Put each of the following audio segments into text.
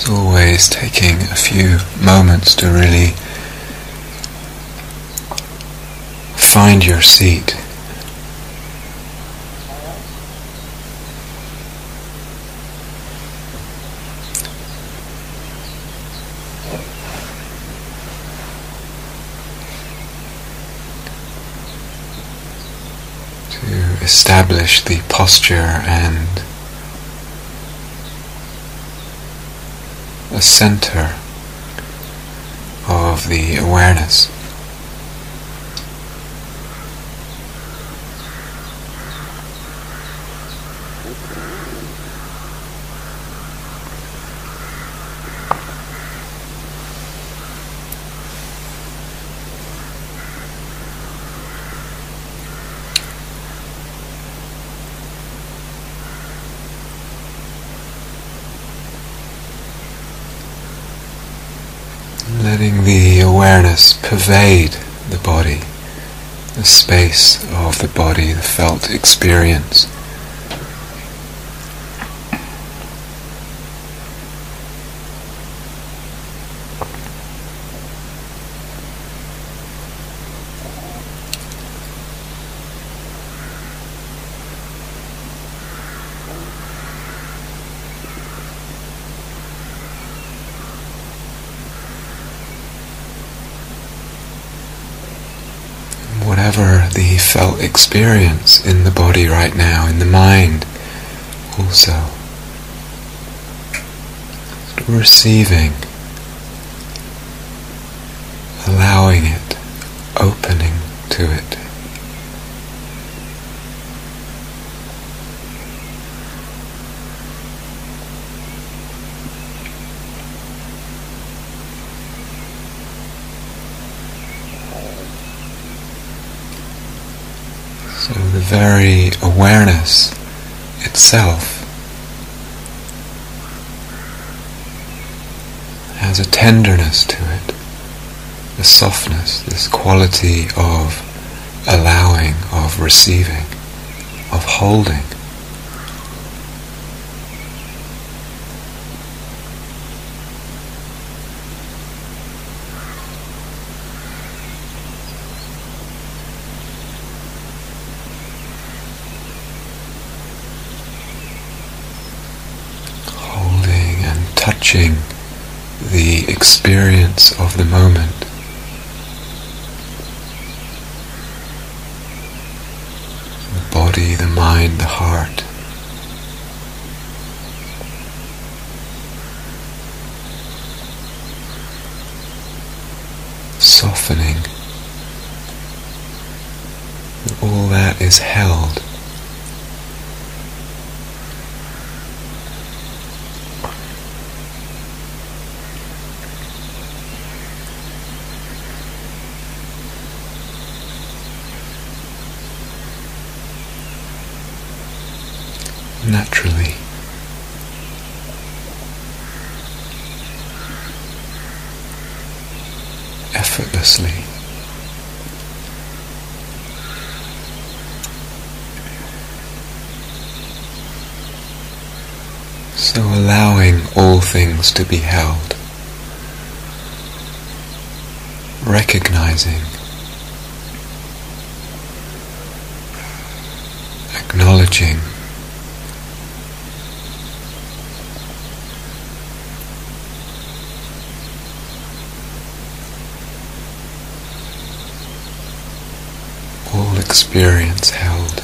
As always, taking a few moments to really find your seat. To establish the posture and a center of the awareness. letting the awareness pervade the body, the space of the body, the felt experience. whatever the felt experience in the body right now, in the mind also. Receiving, allowing it, opening to it. So the very awareness itself has a tenderness to it, a softness, this quality of allowing, of receiving, of holding. holding and touching the experience of the moment. The body, the mind, the heart. Softening. All that is held. Naturally. Effortlessly. So allowing all things to be held. Recognizing acknowledging all experience held.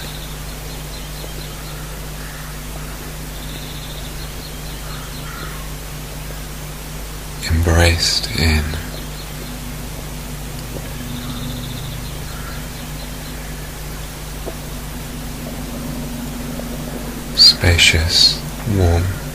Embraced in spacious, warm.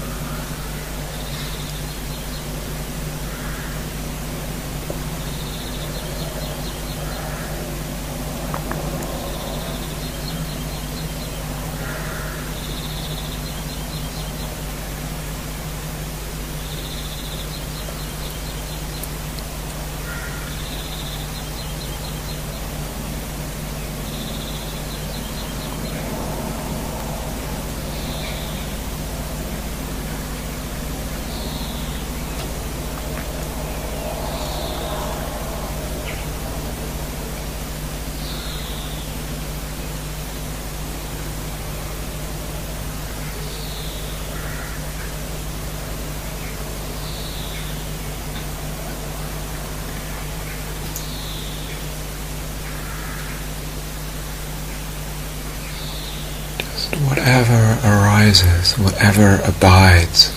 Arises, whatever abides,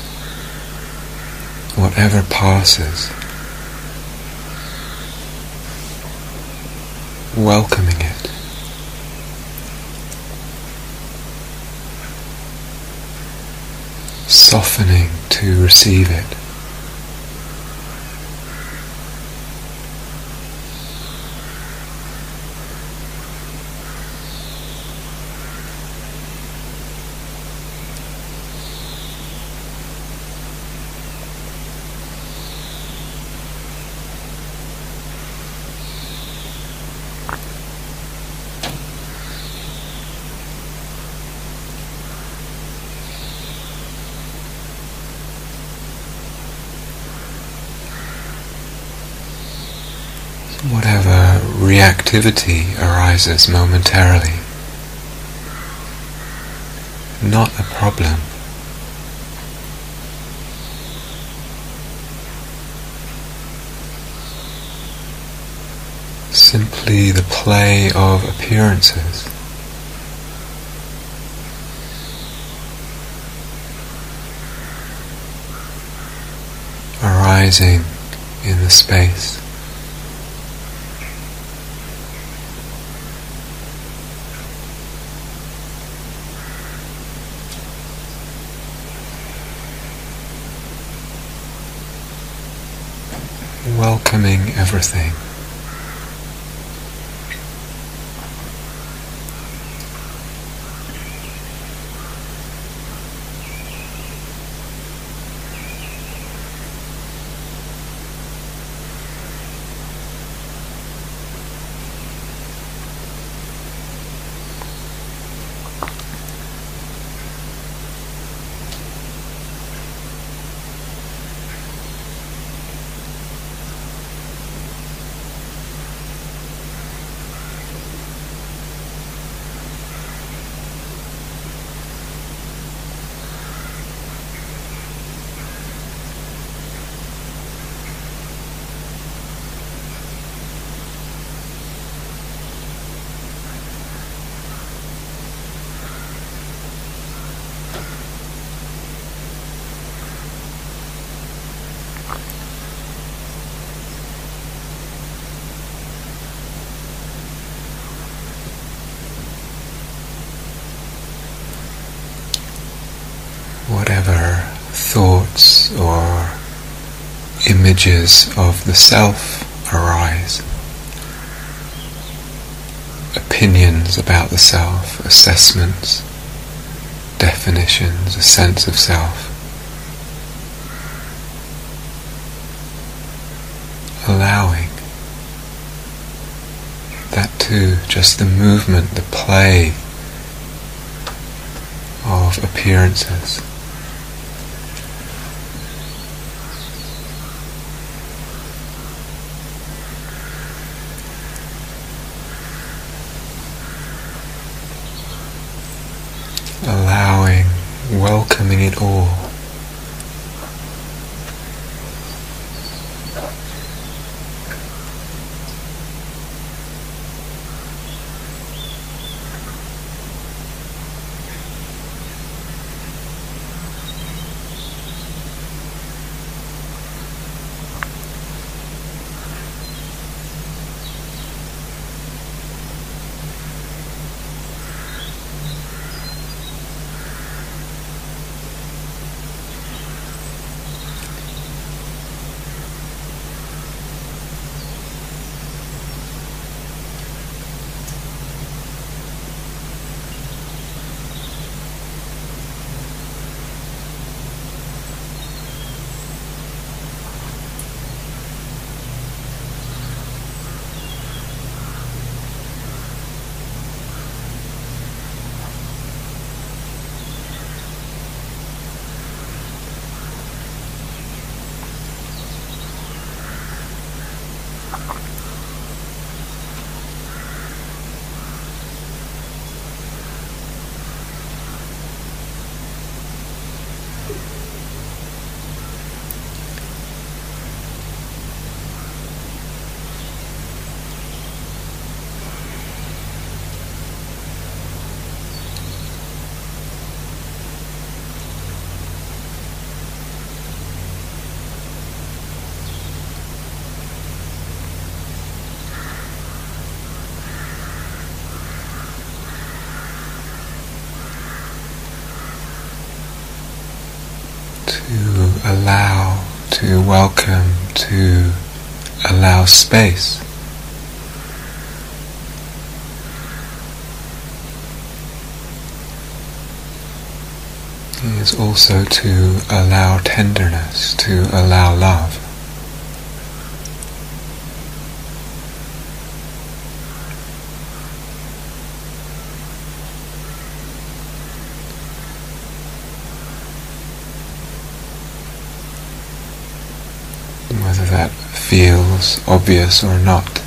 whatever passes, welcoming it. Softening to receive it. whatever reactivity arises momentarily. Not a problem. Simply the play of appearances. arising in the space. Welcoming everything. whatever thoughts or images of the self arise, opinions about the self, assessments, definitions, a sense of self. Allowing that too, just the movement, the play of appearances. allowing, welcoming it all. Welcome, to allow space. Is also to allow tenderness, to allow love. whether that obvious or not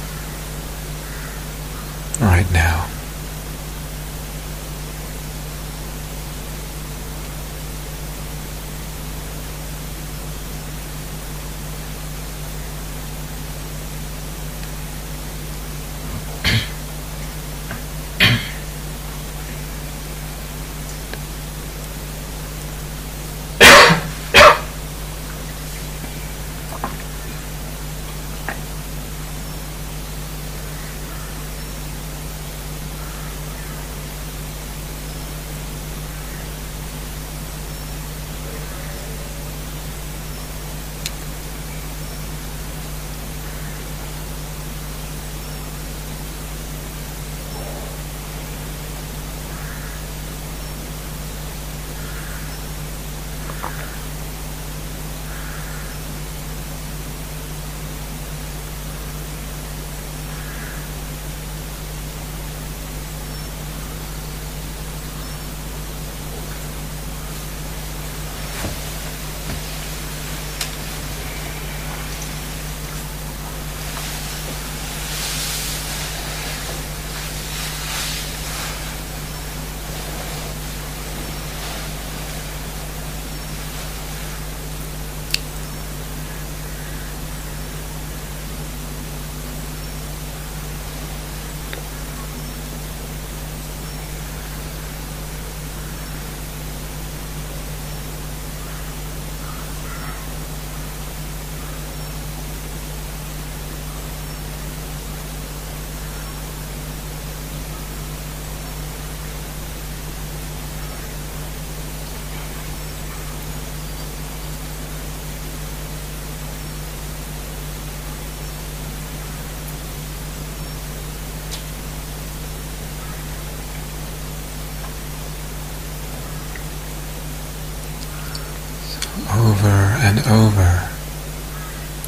and over,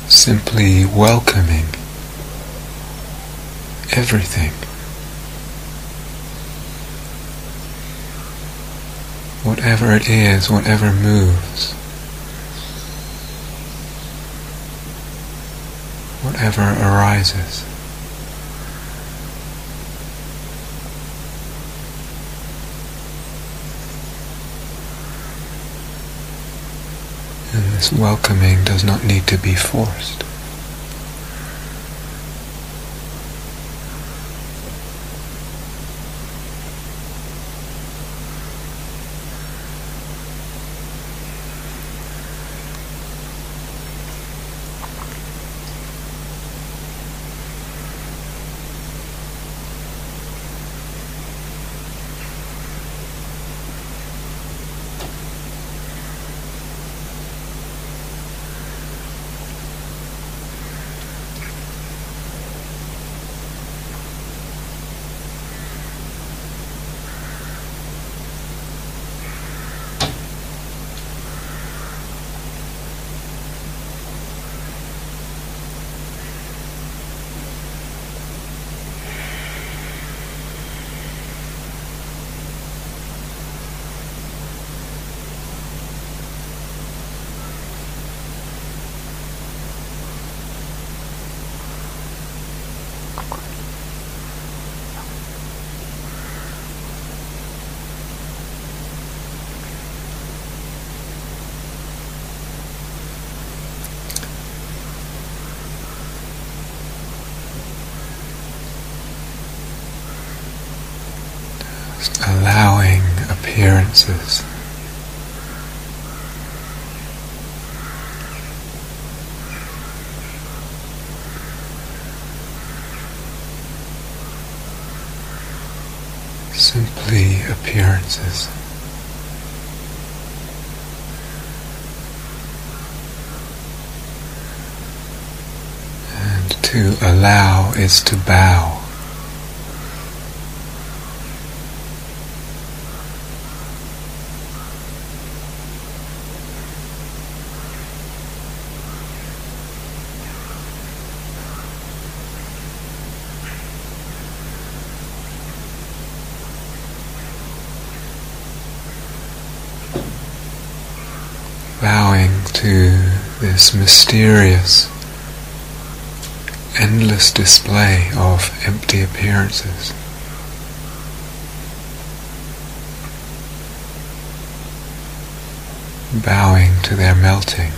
simply welcoming everything. Whatever it is, whatever moves, whatever arises. And this welcoming does not need to be forced. senses. Simply appearances. And to allow is to bow. This mysterious, endless display of empty appearances. Bowing to their melting.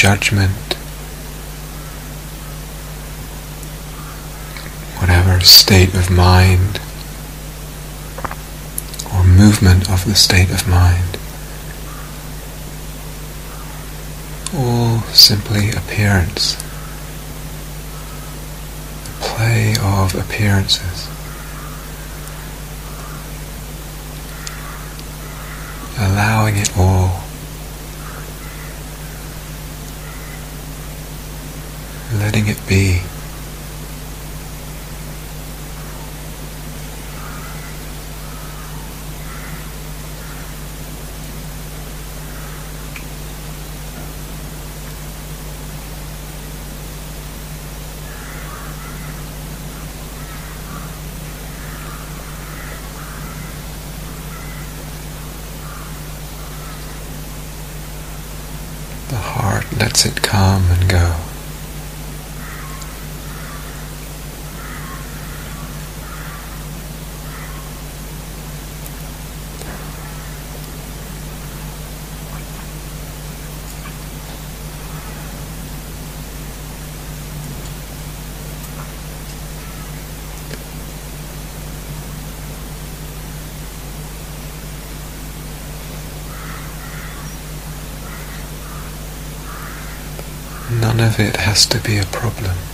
Judgment, whatever state of mind or movement of the state of mind, all simply appearance, the play of appearances. allowing it all letting it be. The heart lets it come and go. None of it has to be a problem.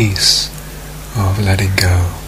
Peace of letting go.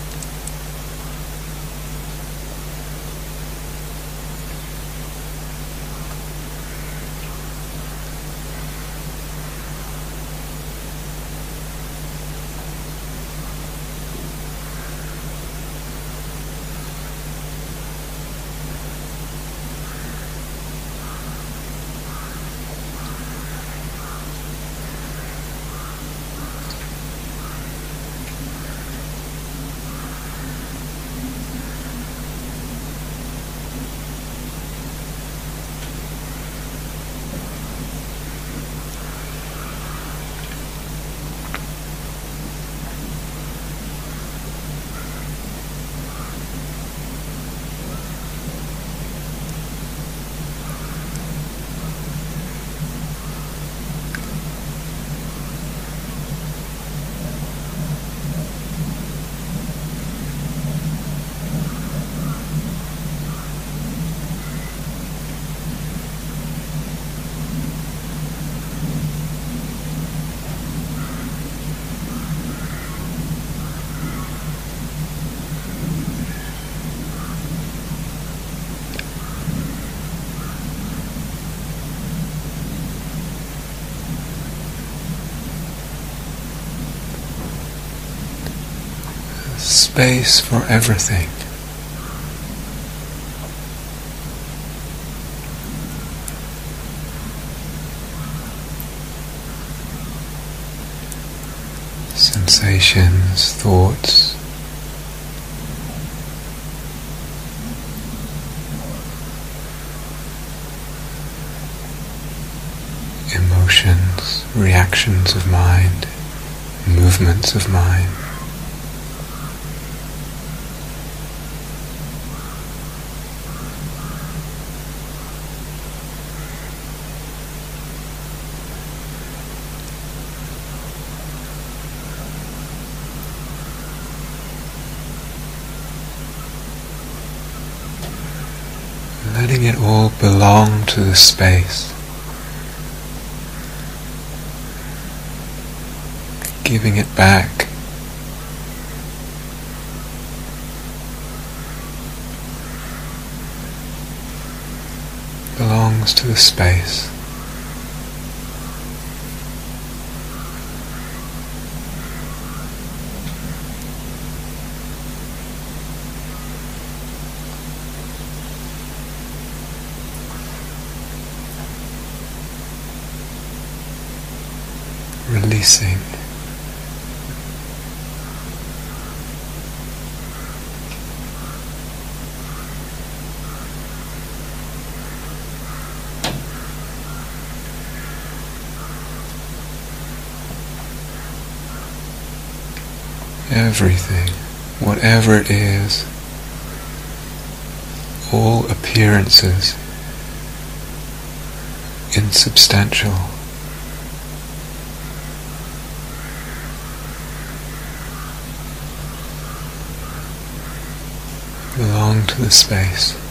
Space for everything. Sensations, thoughts, emotions, reactions of mind, movements of mind. letting it all belong to the space. Giving it back. Belongs to the space. Releasing. Everything, whatever it is, all appearances insubstantial. Belong to the space.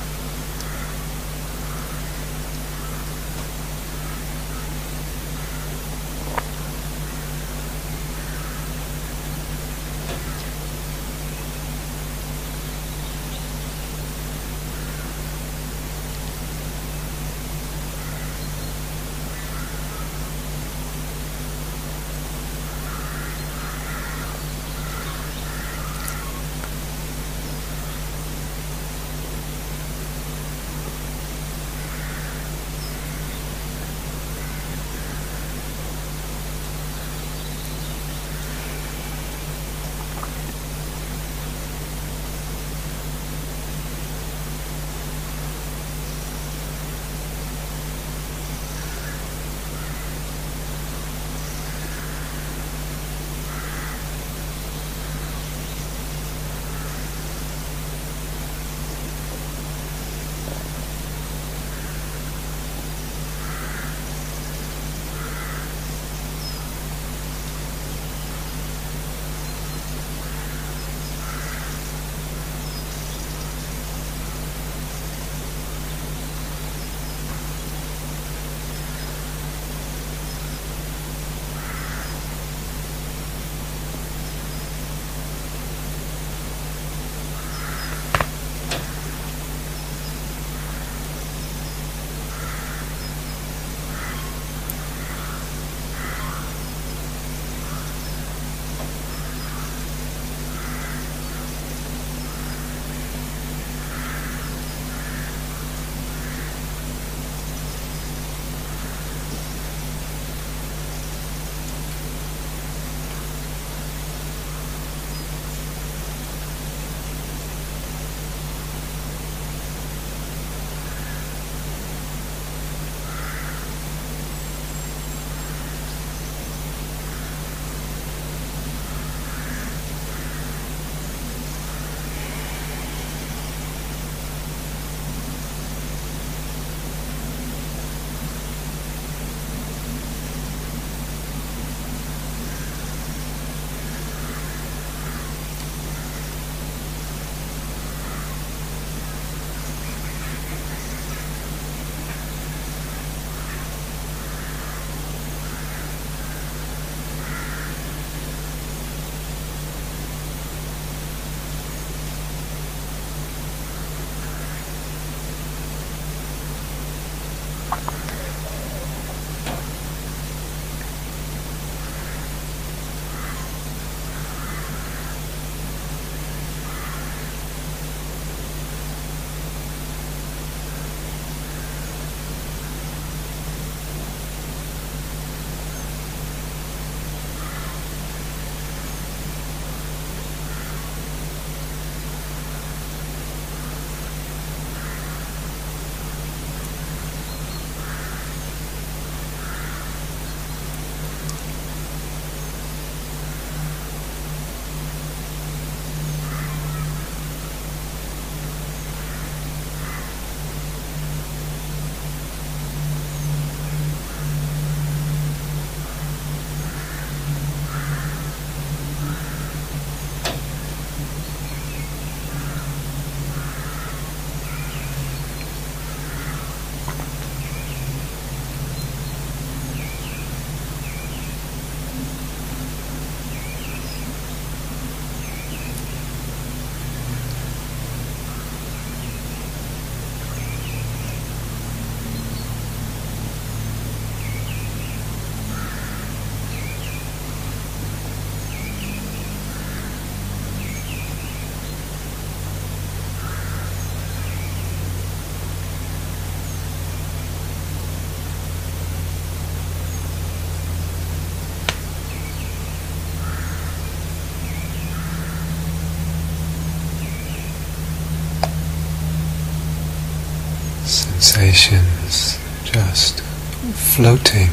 Floating,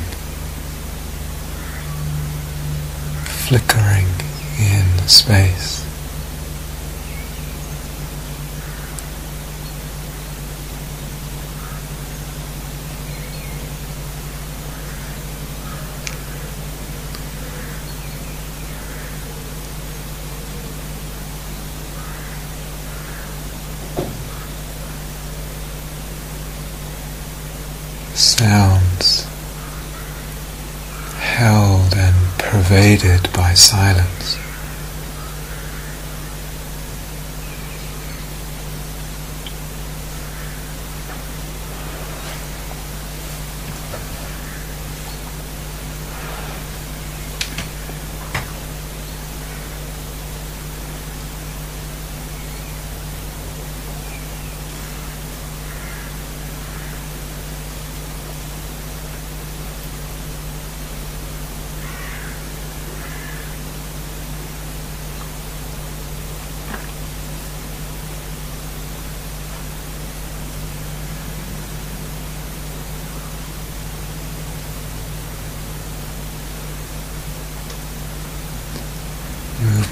flickering in space. sounds held and pervaded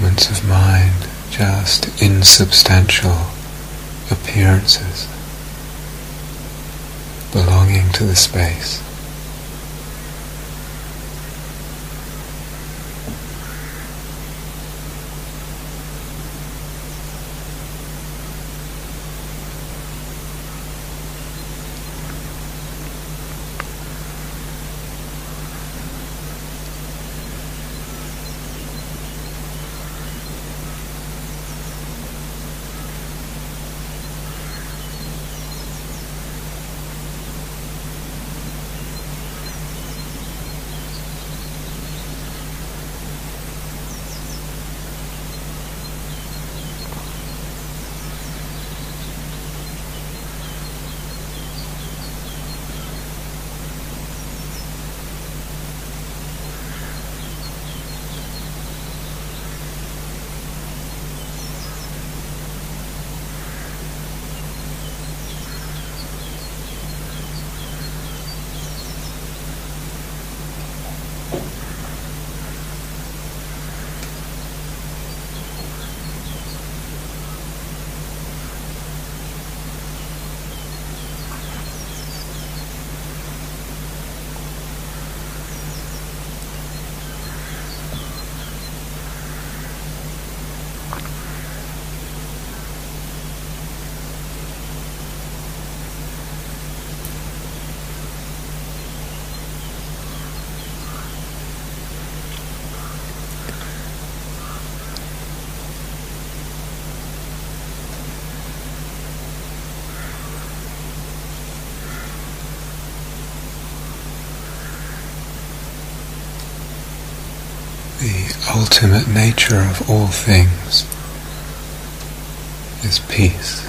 movements of mind, just insubstantial appearances belonging to the space. the ultimate nature of all things is peace.